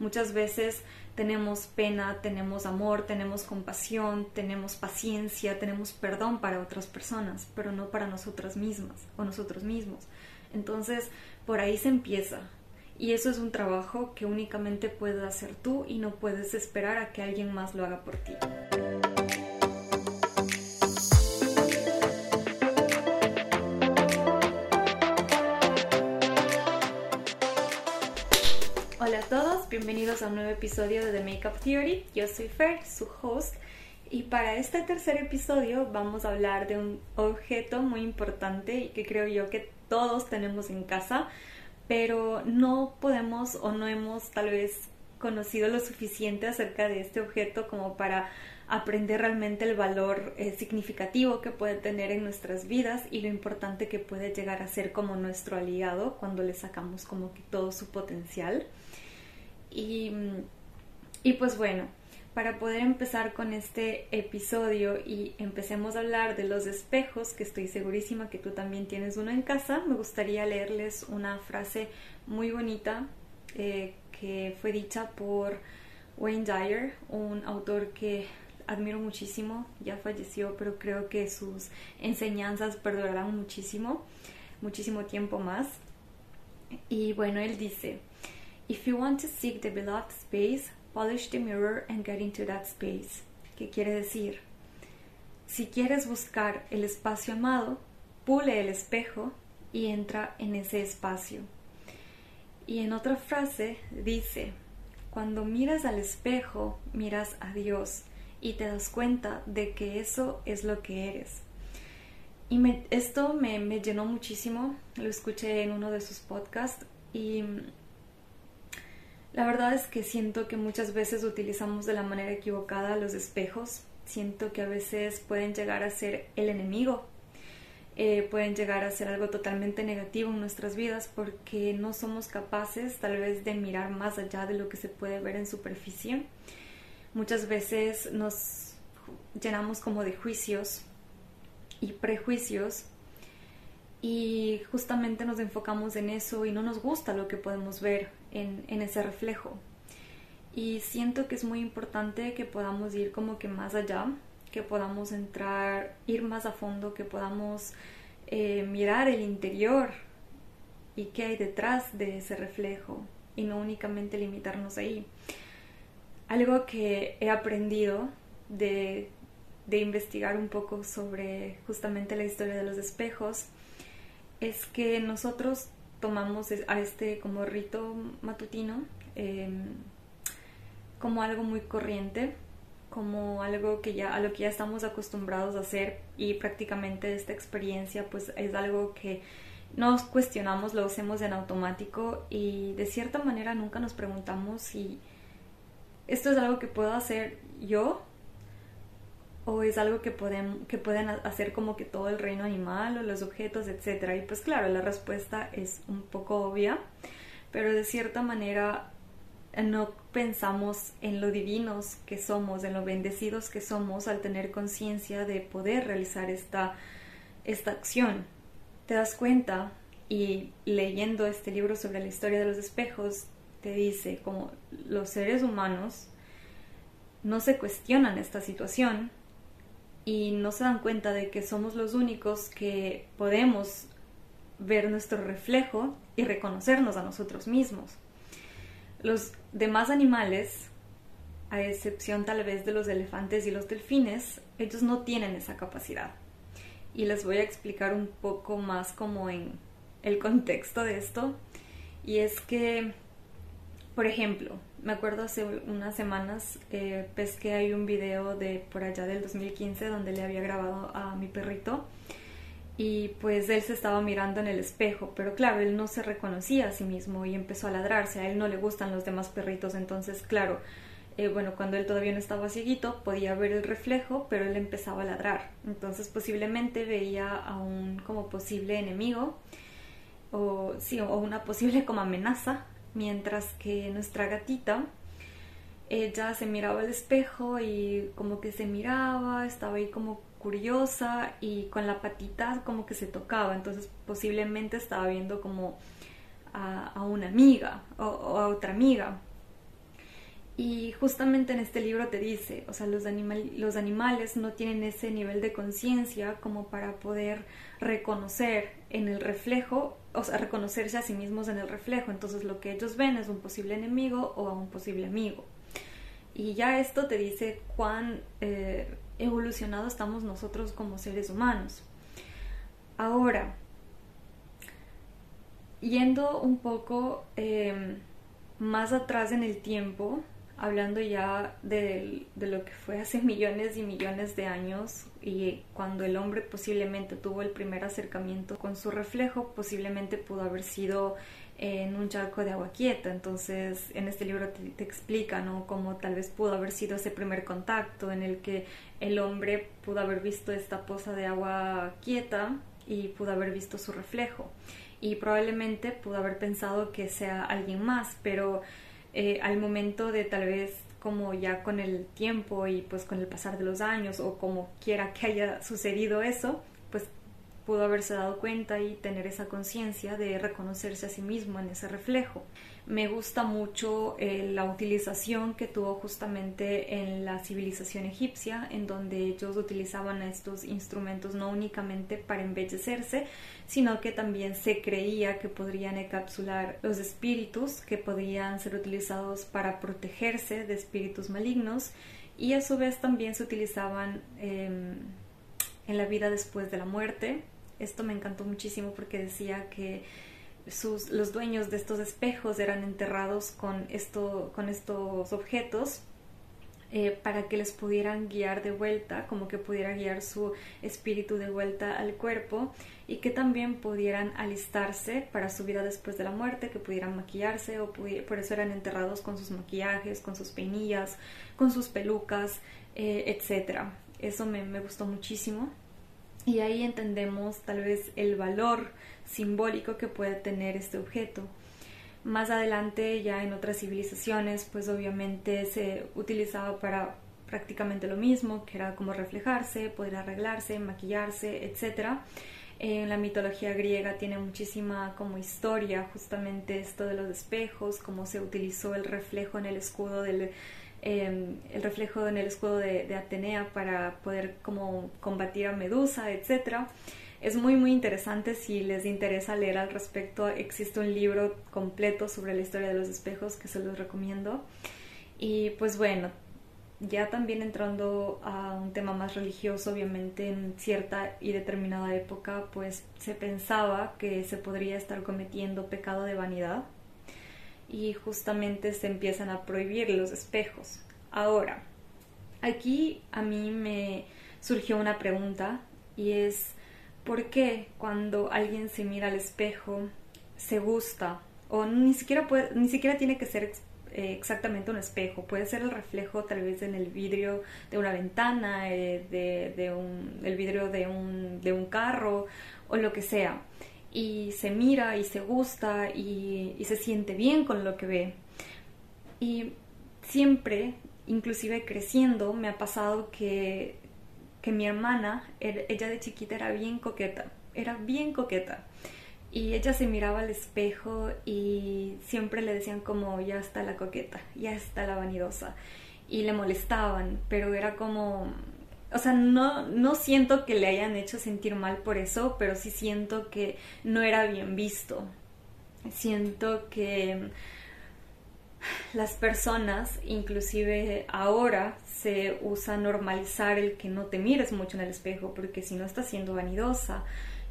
Muchas veces tenemos pena, tenemos amor, tenemos compasión, tenemos paciencia, tenemos perdón para otras personas, pero no para nosotras mismas o nosotros mismos. Entonces, por ahí se empieza. Y eso es un trabajo que únicamente puedes hacer tú y no puedes esperar a que alguien más lo haga por ti. Bienvenidos a un nuevo episodio de The Makeup Theory. Yo soy Fer, su host, y para este tercer episodio vamos a hablar de un objeto muy importante y que creo yo que todos tenemos en casa, pero no podemos o no hemos tal vez conocido lo suficiente acerca de este objeto como para aprender realmente el valor eh, significativo que puede tener en nuestras vidas y lo importante que puede llegar a ser como nuestro aliado cuando le sacamos como que todo su potencial. Y, y pues bueno, para poder empezar con este episodio y empecemos a hablar de los espejos, que estoy segurísima que tú también tienes uno en casa, me gustaría leerles una frase muy bonita eh, que fue dicha por Wayne Dyer, un autor que admiro muchísimo, ya falleció, pero creo que sus enseñanzas perdurarán muchísimo, muchísimo tiempo más. Y bueno, él dice, If you want to seek the beloved space, polish the mirror and get into that space. ¿Qué quiere decir? Si quieres buscar el espacio amado, pule el espejo y entra en ese espacio. Y en otra frase dice, cuando miras al espejo, miras a Dios y te das cuenta de que eso es lo que eres. Y esto me, me llenó muchísimo, lo escuché en uno de sus podcasts y la verdad es que siento que muchas veces utilizamos de la manera equivocada los espejos. Siento que a veces pueden llegar a ser el enemigo, eh, pueden llegar a ser algo totalmente negativo en nuestras vidas porque no somos capaces tal vez de mirar más allá de lo que se puede ver en superficie. Muchas veces nos llenamos como de juicios y prejuicios y justamente nos enfocamos en eso y no nos gusta lo que podemos ver en, ese reflejo. Y siento que es muy importante que podamos ir como que más allá, que podamos entrar, ir más a fondo, que podamos eh, mirar el interior y qué hay detrás de ese reflejo y no únicamente limitarnos ahí. Algo que he aprendido de, de investigar un poco sobre justamente la historia de los espejos es que nosotros tomamos a este como rito matutino em, como algo muy corriente, como algo que ya a lo que ya estamos acostumbrados a hacer y prácticamente esta experiencia pues es algo que nos cuestionamos, lo hacemos en automático y de cierta manera nunca nos preguntamos si esto es algo que puedo hacer yo o es algo que pueden, que pueden hacer como que todo el reino animal o los objetos, etc. Y pues claro, la respuesta es un poco obvia, pero de cierta manera no pensamos en lo divinos que somos, en lo bendecidos que somos al tener conciencia de poder realizar esta, esta acción. Te das cuenta y leyendo este libro sobre la historia de los espejos, te dice como los seres humanos no se cuestionan esta situación, y no se dan cuenta de que somos los únicos que podemos ver nuestro reflejo y reconocernos a nosotros mismos. Los demás animales, a excepción tal vez de los elefantes y los delfines, ellos no tienen esa capacidad. Y les voy a explicar un poco más como en el contexto de esto. Y es que, por ejemplo, me acuerdo hace unas semanas eh, pesqué ahí un video de por allá del 2015 donde le había grabado a mi perrito y pues él se estaba mirando en el espejo, pero claro, él no se reconocía a sí mismo y empezó a ladrarse, a él no le gustan los demás perritos, entonces claro, eh, bueno, cuando él todavía no estaba cieguito podía ver el reflejo, pero él empezaba a ladrar, entonces posiblemente veía a un como posible enemigo o sí, o una posible como amenaza mientras que nuestra gatita ella se miraba al espejo y como que se miraba, estaba ahí como curiosa y con la patita como que se tocaba, entonces posiblemente estaba viendo como a, una amiga o, a otra amiga. Y justamente en este libro te dice, o sea, los, los animales no tienen ese nivel de conciencia como para poder reconocer en el reflejo, o sea, reconocerse a sí mismos en el reflejo. Entonces lo que ellos ven es un posible enemigo o a un posible amigo. Y ya esto te dice cuán eh, evolucionados estamos nosotros como seres humanos. Ahora, yendo un poco em, más atrás en el tiempo, hablando ya de, lo que fue hace millones y millones de años y cuando el hombre posiblemente tuvo el primer acercamiento con su reflejo, posiblemente pudo haber sido en un charco de agua quieta. Entonces, en este libro te, te explica, ¿no? Cómo tal vez pudo haber sido ese primer contacto en el que el hombre pudo haber visto esta poza de agua quieta y pudo haber visto su reflejo. Y probablemente pudo haber pensado que sea alguien más, pero eh, al momento de tal vez como ya con el tiempo y pues con el pasar de los años o como quiera que haya sucedido eso, pues pudo haberse dado cuenta y tener esa conciencia de reconocerse a sí mismo en ese reflejo. Me gusta mucho eh, la utilización que tuvo justamente en la civilización egipcia, en donde ellos utilizaban estos instrumentos no únicamente para embellecerse, sino que también se creía que podrían encapsular los espíritus que podían ser utilizados para protegerse de espíritus malignos y a su vez también se utilizaban em, en la vida después de la muerte. Esto me encantó muchísimo porque decía que los dueños de estos espejos eran enterrados con, esto, con estos objetos eh, para que les pudieran guiar de vuelta, como que pudiera guiar su espíritu de vuelta al cuerpo y que también pudieran alistarse para su vida después de la muerte, que pudieran maquillarse o por eso eran enterrados con sus maquillajes, con sus peinillas, con sus pelucas, eh, etc. Eso me, me gustó muchísimo y ahí entendemos tal vez el valor simbólico que puede tener este objeto. Más adelante, ya en otras civilizaciones, pues obviamente se utilizaba para prácticamente lo mismo, que era como reflejarse, poder arreglarse, maquillarse, etc. En la mitología griega tiene muchísima como historia justamente esto de los espejos, cómo se utilizó el reflejo en el escudo del em, el reflejo en el escudo de, de, Atenea para poder como combatir a Medusa, etc. Es muy muy interesante si les interesa leer al respecto. Existe un libro completo sobre la historia de los espejos que se los recomiendo. Y pues bueno, ya también entrando a un tema más religioso, obviamente en cierta y determinada época, pues se pensaba que se podría estar cometiendo pecado de vanidad y justamente se empiezan a prohibir los espejos. Ahora, aquí a mí me surgió una pregunta y es ¿Por qué cuando alguien se mira al espejo se gusta? O ni siquiera, ni siquiera tiene que ser eh, exactamente un espejo, puede ser el reflejo tal vez en el vidrio de una ventana, eh, de, un, el vidrio de un, de un carro o lo que sea. Y se mira y se gusta y, y se siente bien con lo que ve. Y siempre, inclusive creciendo, me ha pasado que que mi hermana, ella de chiquita era bien coqueta, era bien coqueta. Y ella se miraba al espejo y siempre le decían como, ya está la coqueta, ya está la vanidosa. Y le molestaban, pero era como, o sea, no, no siento que le hayan hecho sentir mal por eso, pero sí siento que no era bien visto. Siento que las personas, inclusive ahora, se usa normalizar el que no te mires mucho en el espejo, porque si no estás siendo vanidosa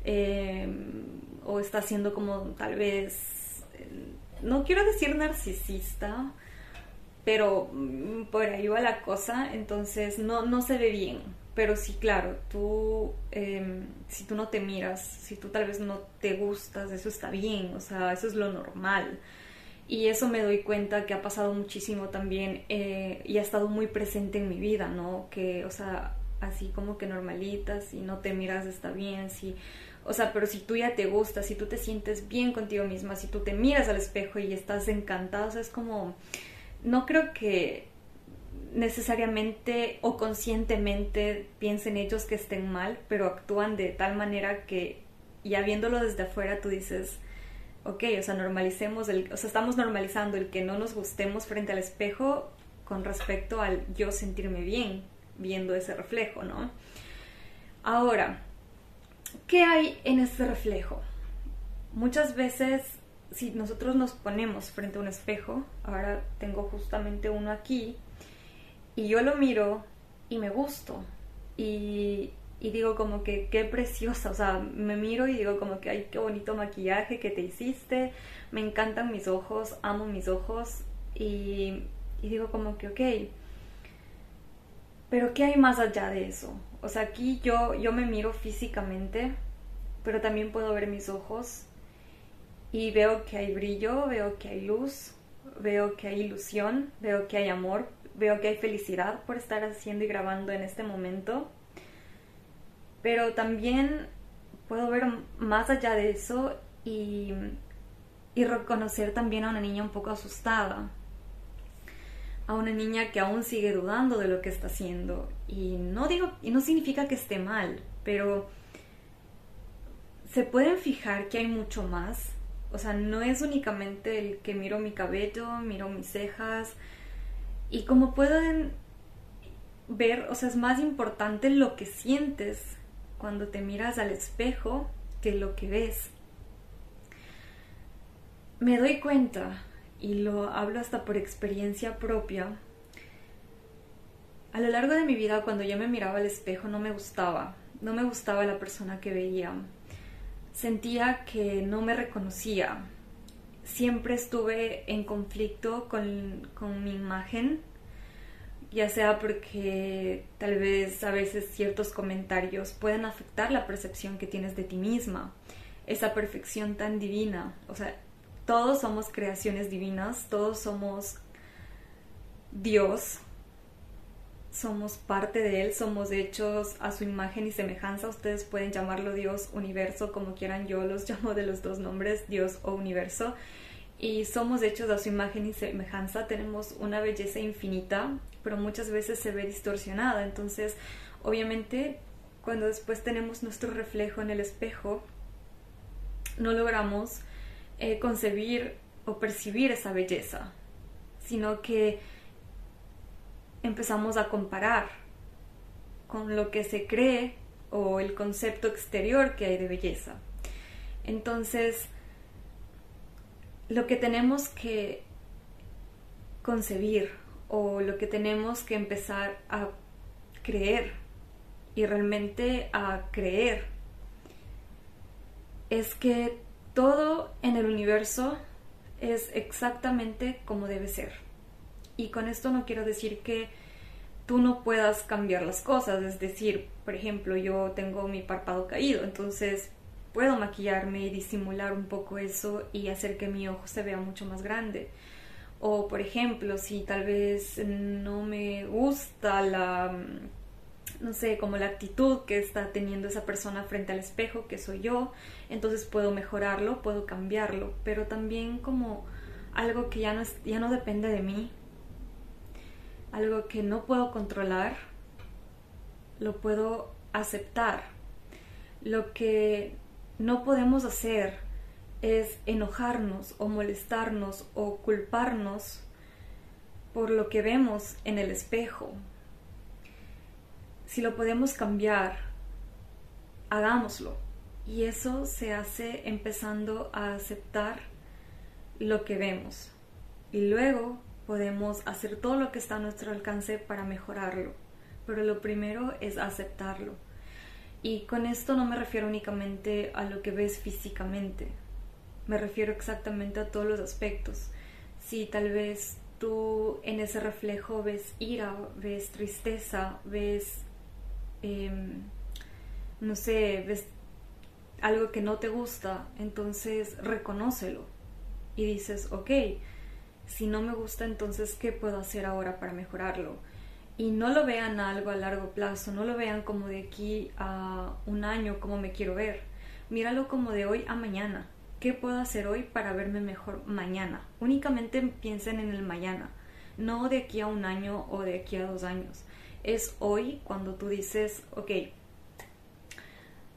em, o estás siendo como tal vez, no quiero decir narcisista, pero mm, por ahí va la cosa, entonces no, no se ve bien. Pero sí, claro, tú, em, si tú no te miras, si tú tal vez no te gustas, eso está bien, o sea, eso es lo normal y eso me doy cuenta que ha pasado muchísimo también eh, y ha estado muy presente en mi vida, ¿no? Que, o sea, así como que normalitas, si no te miras está bien, si, o sea, pero si tú ya te gustas, si tú te sientes bien contigo misma, si tú te miras al espejo y estás encantada, o sea, es como, no creo que necesariamente o conscientemente piensen ellos que estén mal, pero actúan de tal manera que ya viéndolo desde afuera tú dices, ok, o sea, normalicemos, el, o sea, estamos normalizando el que no nos gustemos frente al espejo con respecto al yo sentirme bien viendo ese reflejo, ¿no? Ahora, ¿qué hay en ese reflejo? Muchas veces, si nosotros nos ponemos frente a un espejo, ahora tengo justamente uno aquí, y yo lo miro y me gusto, y, y digo como que qué preciosa, o sea, me miro y digo como que ay, qué bonito maquillaje que te hiciste, me encantan mis ojos, amo mis ojos y, digo como que ok, pero ¿qué hay más allá de eso? O sea, aquí yo, yo me miro físicamente, pero también puedo ver mis ojos y veo que hay brillo, veo que hay luz, veo que hay ilusión, veo que hay amor, veo que hay felicidad por estar haciendo y grabando en este momento pero también puedo ver más allá de eso y, y reconocer también a una niña un poco asustada, a una niña que aún sigue dudando de lo que está haciendo. Y no digo, y no significa que esté mal, pero se pueden fijar que hay mucho más. O sea, no es únicamente el que miro mi cabello, miro mis cejas. Y como pueden ver, o sea, es más importante lo que sientes cuando te miras al espejo que lo que ves. Me doy cuenta, y lo hablo hasta por experiencia propia, a lo largo de mi vida cuando yo me miraba al espejo no me gustaba, no me gustaba la persona que veía. Sentía que no me reconocía. Siempre estuve en conflicto con, con mi imagen ya sea porque tal vez a veces ciertos comentarios pueden afectar la percepción que tienes de ti misma, esa perfección tan divina, o sea, todos somos creaciones divinas, todos somos Dios, somos parte de Él, somos hechos a su imagen y semejanza, ustedes pueden llamarlo Dios, universo, como quieran, yo los llamo de los dos nombres, Dios o universo. Y somos hechos a su imagen y semejanza, tenemos una belleza infinita, pero muchas veces se ve distorsionada. Entonces, obviamente, cuando después tenemos nuestro reflejo en el espejo, no logramos eh, concebir o percibir esa belleza, sino que empezamos a comparar con lo que se cree o el concepto exterior que hay de belleza. Entonces, lo que tenemos que concebir o lo que tenemos que empezar a creer y realmente a creer es que todo en el universo es exactamente como debe ser. Y con esto no quiero decir que tú no puedas cambiar las cosas, es decir, por ejemplo, yo tengo mi párpado caído, entonces puedo maquillarme y disimular un poco eso y hacer que mi ojo se vea mucho más grande. O por ejemplo, si tal vez no me gusta la, mm, no sé, como la actitud que está teniendo esa persona frente al espejo, que soy yo, entonces puedo mejorarlo, puedo cambiarlo, pero también como algo que ya no, ya no depende de mí, algo que no puedo controlar, lo puedo aceptar. Lo que no podemos hacer es enojarnos o molestarnos o culparnos por lo que vemos en el espejo. Si lo podemos cambiar, hagámoslo. Y eso se hace empezando a aceptar lo que vemos. Y luego podemos hacer todo lo que está a nuestro alcance para mejorarlo. Pero lo primero es aceptarlo. Y con esto no me refiero únicamente a lo que ves físicamente, me refiero exactamente a todos los aspectos. Si tal vez tú en ese reflejo ves ira, ves tristeza, ves, em, no sé, ves algo que no te gusta, entonces reconócelo y dices, ok, si no me gusta, entonces, ¿qué puedo hacer ahora para mejorarlo? y no lo vean algo a largo plazo, no lo vean como de aquí a un año, como me quiero ver. Míralo como de hoy a mañana. ¿Qué puedo hacer hoy para verme mejor mañana? Únicamente piensen en el mañana, no de aquí a un año o de aquí a dos años. Es hoy cuando tú dices, ok,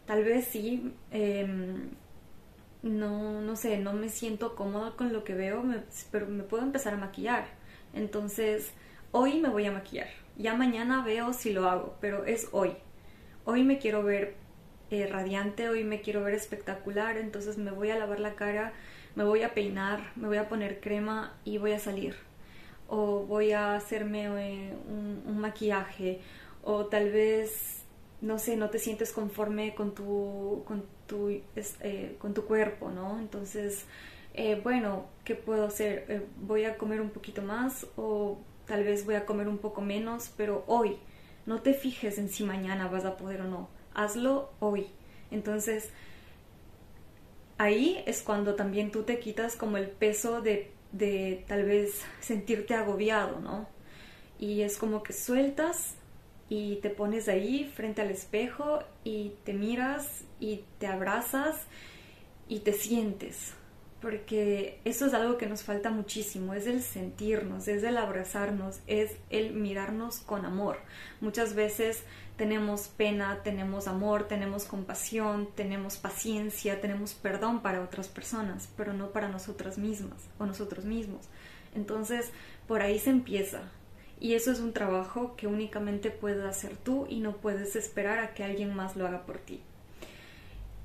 tal vez sí, em, no, no sé, no me siento cómoda con lo que veo, pero me puedo empezar a maquillar. Entonces, hoy me voy a maquillar, ya mañana veo si lo hago, pero es hoy. Hoy me quiero ver eh, radiante, hoy me quiero ver espectacular, entonces me voy a lavar la cara, me voy a peinar, me voy a poner crema y voy a salir. O voy a hacerme eh, un, maquillaje, o tal vez, no sé, no te sientes conforme con tu, con tu, eh, con tu cuerpo, ¿no? Entonces, bueno, ¿qué puedo hacer? voy a comer un poquito más o tal vez voy a comer un poco menos, pero hoy. No te fijes en si mañana vas a poder o no. Hazlo hoy. Entonces, ahí es cuando también tú te quitas como el peso de, de tal vez sentirte agobiado, ¿no? Y es como que sueltas y te pones ahí frente al espejo y te miras y te abrazas y te sientes porque eso es algo que nos falta muchísimo, es el sentirnos, es el abrazarnos, es el mirarnos con amor. Muchas veces tenemos pena, tenemos amor, tenemos compasión, tenemos paciencia, tenemos perdón para otras personas, pero no para nosotras mismas o nosotros mismos. Entonces, por ahí se empieza. Y eso es un trabajo que únicamente puedes hacer tú y no puedes esperar a que alguien más lo haga por ti.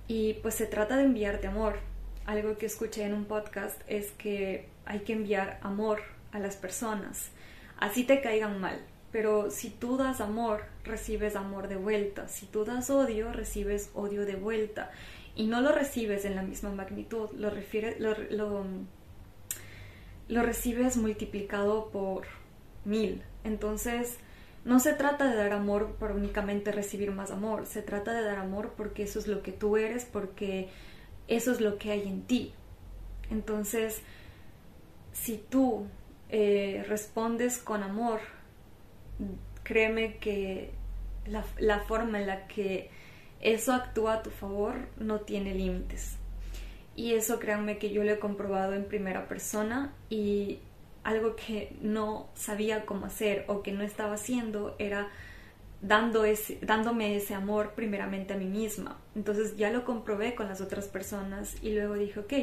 Y pues se trata de enviarte amor, algo que escuché en un podcast es que hay que enviar amor a las personas, así te caigan mal. Pero si tú das amor, recibes amor de vuelta. Si tú das odio, recibes odio de vuelta. Y no lo recibes en la misma magnitud, lo, lo, lo recibes multiplicado por mil. Entonces, no se trata de dar amor por únicamente recibir más amor, se trata de dar amor porque eso es lo que tú eres, porque eso es lo que hay en ti. Entonces, si tú eh, respondes con amor, créeme que la, la, forma en la que eso actúa a tu favor no tiene límites. Y eso créanme que yo lo he comprobado en primera persona y algo que no sabía cómo hacer o que no estaba haciendo era dando ese, dándome ese amor primeramente a mí misma. Entonces ya lo comprobé con las otras personas y luego dije, ok,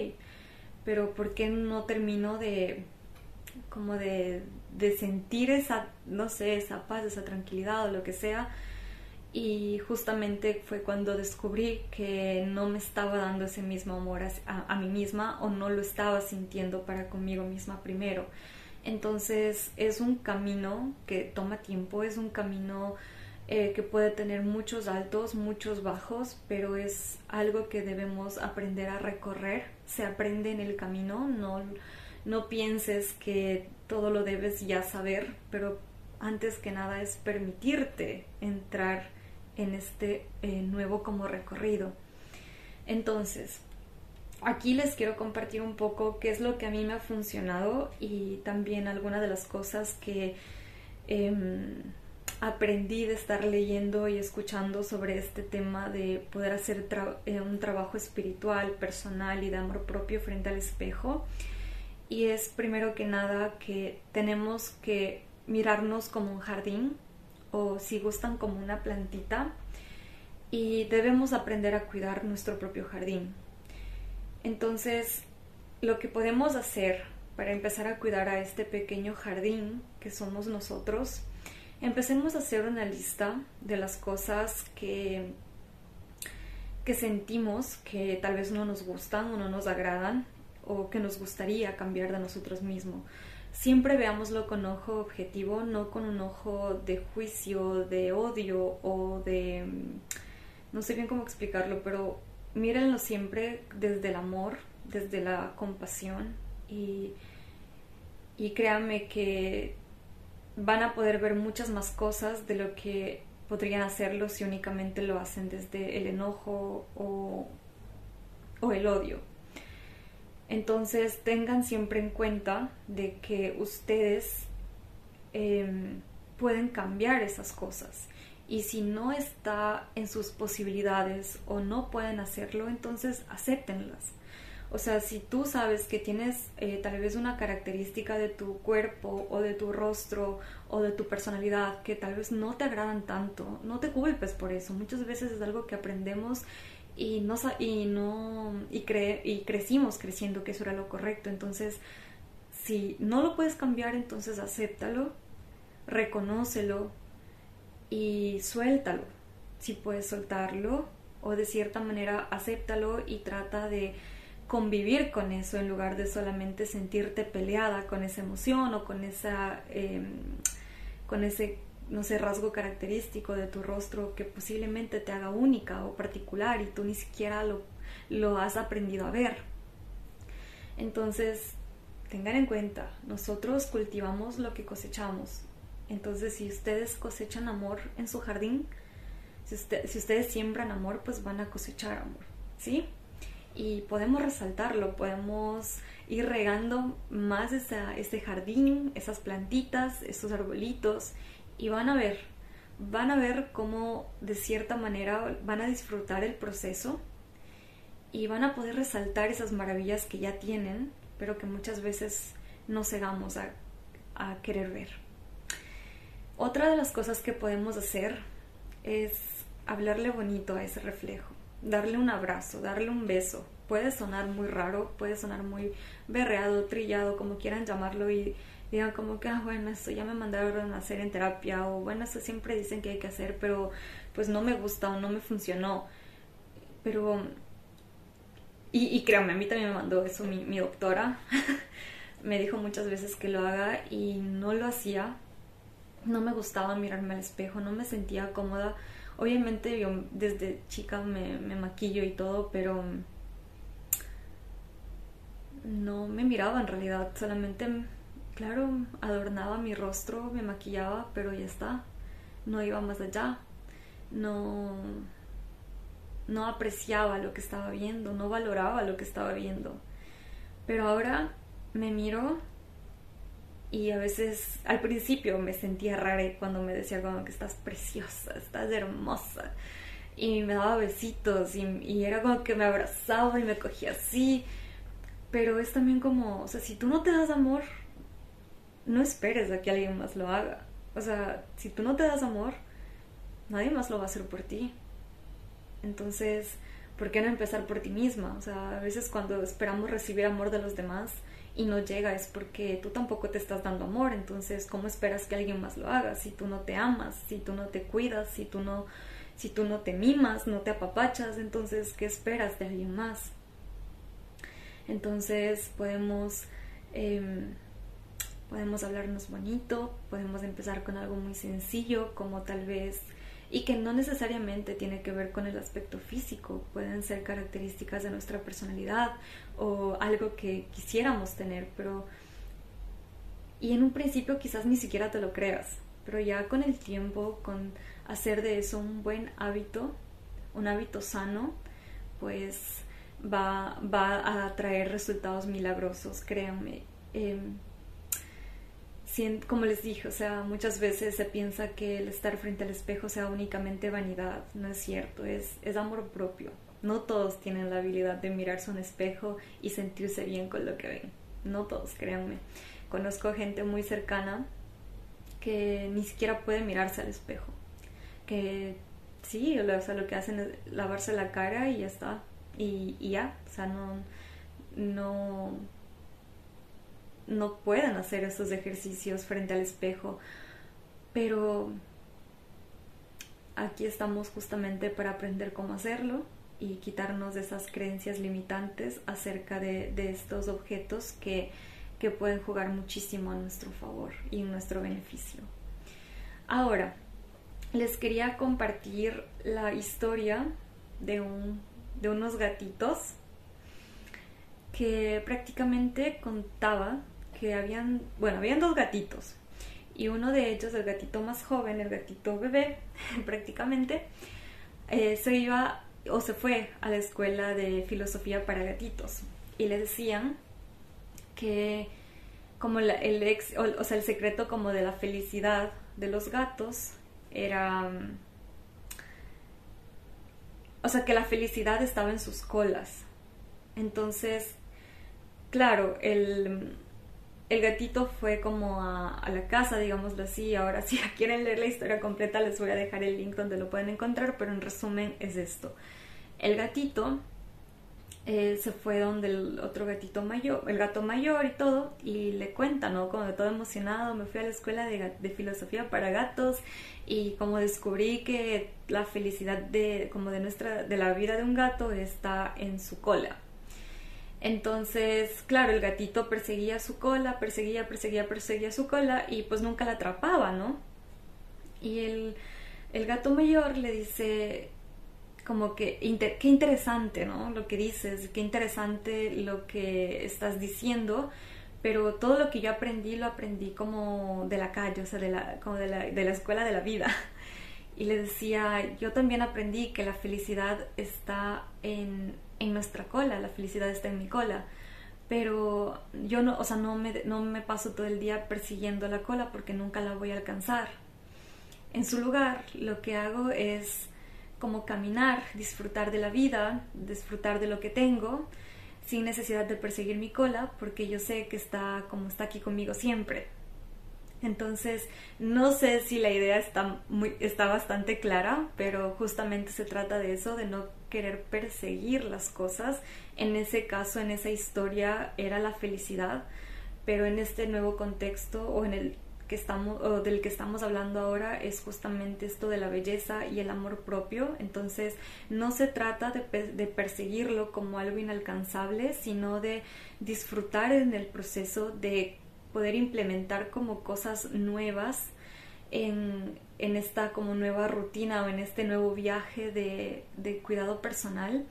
pero ¿por qué no termino de como de, de sentir esa, no sé, esa paz, esa tranquilidad o lo que sea? Y justamente fue cuando descubrí que no me estaba dando ese mismo amor a, a mí misma o no lo estaba sintiendo para conmigo misma primero. Entonces es un camino que toma tiempo, es un camino eh, que puede tener muchos altos, muchos bajos, pero es algo que debemos aprender a recorrer. Se aprende en el camino, no, no pienses que todo lo debes ya saber, pero antes que nada es permitirte entrar en este eh, nuevo como recorrido. Entonces, aquí les quiero compartir un poco qué es lo que a mí me ha funcionado y también algunas de las cosas que... Em, aprendí de estar leyendo y escuchando sobre este tema de poder hacer eh, un trabajo espiritual, personal y de amor propio frente al espejo. Y es primero que nada que tenemos que mirarnos como un jardín o si gustan como una plantita y debemos aprender a cuidar nuestro propio jardín. Entonces, lo que podemos hacer para empezar a cuidar a este pequeño jardín que somos nosotros empecemos a hacer una lista de las cosas que, que sentimos que tal vez no nos gustan o no nos agradan o que nos gustaría cambiar de nosotros mismos. Siempre veámoslo con ojo objetivo, no con un ojo de juicio, de odio o de... no sé bien cómo explicarlo, pero mírenlo siempre desde el amor, desde la compasión y, y créanme que van a poder ver muchas más cosas de lo que podrían hacerlo si únicamente lo hacen desde el enojo o, el odio. Entonces tengan siempre en cuenta de que ustedes em, pueden cambiar esas cosas y si no está en sus posibilidades o no pueden hacerlo, entonces acéptenlas. O sea, si tú sabes que tienes eh, tal vez una característica de tu cuerpo o de tu rostro o de tu personalidad que tal vez no te agradan tanto, no te culpes por eso. Muchas veces es algo que aprendemos y no y no y, cre, y crecimos creciendo que eso era lo correcto. Entonces, si no lo puedes cambiar, entonces acéptalo, reconócelo y suéltalo. Si puedes soltarlo o de cierta manera acéptalo y trata de convivir con eso en lugar de solamente sentirte peleada con esa emoción o con esa em, con ese no sé rasgo característico de tu rostro que posiblemente te haga única o particular y tú ni siquiera lo, lo has aprendido a ver entonces tengan en cuenta nosotros cultivamos lo que cosechamos entonces si ustedes cosechan amor en su jardín si, si ustedes siembran amor pues van a cosechar amor ¿sí? Y podemos resaltarlo, podemos ir regando más ese jardín, esas plantitas, esos arbolitos y van a ver, van a ver cómo de cierta manera van a disfrutar el proceso y van a poder resaltar esas maravillas que ya tienen, pero que muchas veces no cegamos a, a querer ver. Otra de las cosas que podemos hacer es hablarle bonito a ese reflejo darle un abrazo, darle un beso. Puede sonar muy raro, puede sonar muy berreado, trillado, como quieran llamarlo y digan como que, ah, bueno, esto ya me mandaron a hacer en terapia o bueno, eso siempre dicen que hay que hacer, pero pues no me gusta o no me funcionó. Pero, y, y créanme, a mí también me mandó eso mi, mi doctora. me dijo muchas veces que lo haga y no lo hacía. No me gustaba mirarme al espejo, no me sentía cómoda Obviamente yo desde chica me, maquillo y todo, pero no me miraba en realidad, solamente, claro, adornaba mi rostro, me maquillaba, pero ya está, no iba más allá, no, no apreciaba lo que estaba viendo, no valoraba lo que estaba viendo. Pero ahora me miro y a veces al principio me sentía rara cuando me decía como que estás preciosa, estás hermosa y me daba besitos y, era como que me abrazaba y me cogía así, pero es también como, o sea, si tú no te das amor, no esperes a que alguien más lo haga. O sea, si tú no te das amor, nadie más lo va a hacer por ti. Entonces, ¿por qué no empezar por ti misma? O sea, a veces cuando esperamos recibir amor de los demás, y no llega es porque tú tampoco te estás dando amor, entonces ¿cómo esperas que alguien más lo haga si tú no te amas, si tú no te cuidas, si tú no si tú no te mimas, no te apapachas, entonces ¿qué esperas de alguien más? Entonces podemos em, podemos hablarnos bonito, podemos empezar con algo muy sencillo como tal vez y que no necesariamente tiene que ver con el aspecto físico, pueden ser características de nuestra personalidad o algo que quisiéramos tener, pero y en un principio quizás ni siquiera te lo creas, pero ya con el tiempo, con hacer de eso un buen hábito, un hábito sano, pues va, va a traer resultados milagrosos, créanme. Em, como les dije, o sea, muchas veces se piensa que el estar frente al espejo sea únicamente vanidad, no es cierto, es, es amor propio. No todos tienen la habilidad de mirarse un espejo y sentirse bien con lo que ven, no todos, créanme. Conozco gente muy cercana que ni siquiera puede mirarse al espejo, que sí, o sea, lo que hacen es lavarse la cara y ya está, y, y ya, o sea, no, no no puedan hacer esos ejercicios frente al espejo, pero aquí estamos justamente para aprender cómo hacerlo y quitarnos de esas creencias limitantes acerca de, estos objetos que, que, pueden jugar muchísimo a nuestro favor y en nuestro beneficio. Ahora, les quería compartir la historia de, un, de unos gatitos que prácticamente contaba habían, bueno, habían dos gatitos y uno de ellos, el gatito más joven, el gatito bebé prácticamente, eh, se iba o se fue a la escuela de filosofía para gatitos y le decían que como el ex, o, sea, el secreto como de la felicidad de los gatos era, o sea, que la felicidad estaba en sus colas. Entonces, claro, el, el gatito fue como a, la casa, digámoslo así. Ahora, si quieren leer la historia completa, les voy a dejar el link donde lo pueden encontrar, pero en resumen es esto. El gatito se fue donde el otro gatito mayor, el gato mayor y todo, y le cuenta, ¿no? Como todo emocionado, me fui a la escuela de, de, filosofía para gatos y como descubrí que la felicidad de, como de nuestra, de la vida de un gato está en su cola. Entonces, claro, el gatito perseguía su cola, perseguía, perseguía, perseguía su cola y pues nunca la atrapaba, ¿no? Y el, el gato mayor le dice, como que qué interesante, ¿no? Lo que dices, qué interesante lo que estás diciendo, pero todo lo que yo aprendí lo aprendí como de la calle, o sea, de la, como de la, de la escuela de la vida. Y le decía, yo también aprendí que la felicidad está en, en nuestra cola, la felicidad está en mi cola pero yo no, o sea, no me, no me paso todo el día persiguiendo la cola porque nunca la voy a alcanzar. En su lugar, lo que hago es como caminar, disfrutar de la vida, disfrutar de lo que tengo, sin necesidad de perseguir mi cola, porque yo sé que está como está aquí conmigo siempre. Entonces, no sé si la idea está, muy, está bastante clara, pero justamente se trata de eso, de no querer perseguir las cosas. En ese caso, en esa historia, era la felicidad, pero en este nuevo contexto o en el que estamos o del que estamos hablando ahora es justamente esto de la belleza y el amor propio entonces no se trata de, de, perseguirlo como algo inalcanzable sino de disfrutar en el proceso de poder implementar como cosas nuevas en, en esta como nueva rutina o en este nuevo viaje de, de cuidado personal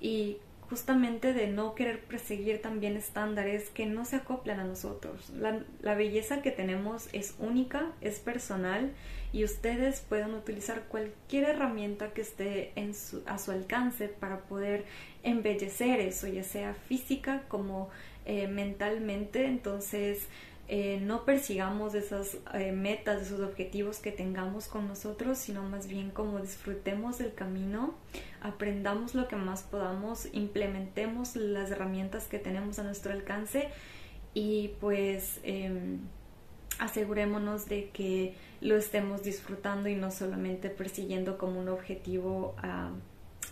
y justamente de no querer perseguir también estándares que no se acoplan a nosotros. La, belleza que tenemos es única, es personal y ustedes pueden utilizar cualquier herramienta que esté en a su alcance para poder embellecer eso, ya sea física como eh, mentalmente. Entonces, eh, no persigamos esas eh, metas, esos objetivos que tengamos con nosotros, sino más bien como disfrutemos del camino, aprendamos lo que más podamos, implementemos las herramientas que tenemos a nuestro alcance y pues em, asegurémonos de que lo estemos disfrutando y no solamente persiguiendo como un objetivo, ah,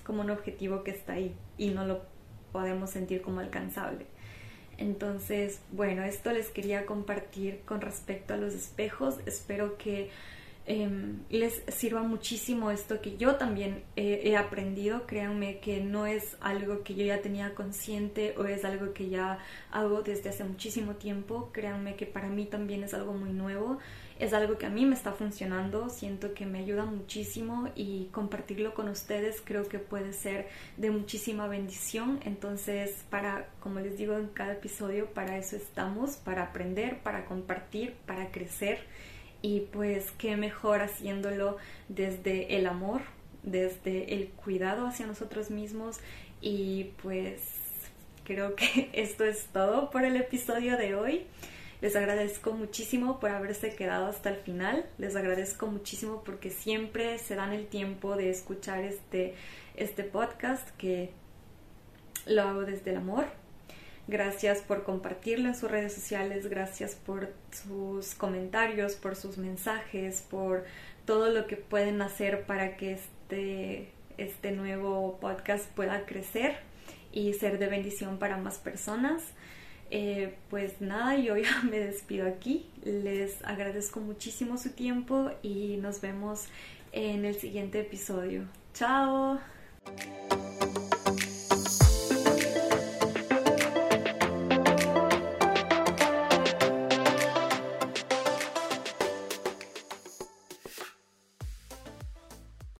como un objetivo que está ahí y no lo podemos sentir como alcanzable. Entonces, bueno, esto les quería compartir con respecto a los espejos. Espero que em, les sirva muchísimo esto que yo también he aprendido. Créanme que no es algo que yo ya tenía consciente o es algo que ya hago desde hace muchísimo tiempo. Créanme que para mí también es algo muy nuevo es algo que a mí me está funcionando, siento que me ayuda muchísimo y compartirlo con ustedes creo que puede ser de muchísima bendición. Entonces, para, como les digo en cada episodio, para eso estamos, para aprender, para compartir, para crecer y pues qué mejor haciéndolo desde el amor, desde el cuidado hacia nosotros mismos y pues creo que esto es todo por el episodio de hoy. Les agradezco muchísimo por haberse quedado hasta el final. Les agradezco muchísimo porque siempre se dan el tiempo de escuchar este, este podcast que lo hago desde el amor. Gracias por compartirlo en sus redes sociales, gracias por sus comentarios, por sus mensajes, por todo lo que pueden hacer para que este, este nuevo podcast pueda crecer y ser de bendición para más personas. Eh, pues nada, yo ya me despido aquí. Les agradezco muchísimo su tiempo y nos vemos en el siguiente episodio. Chao.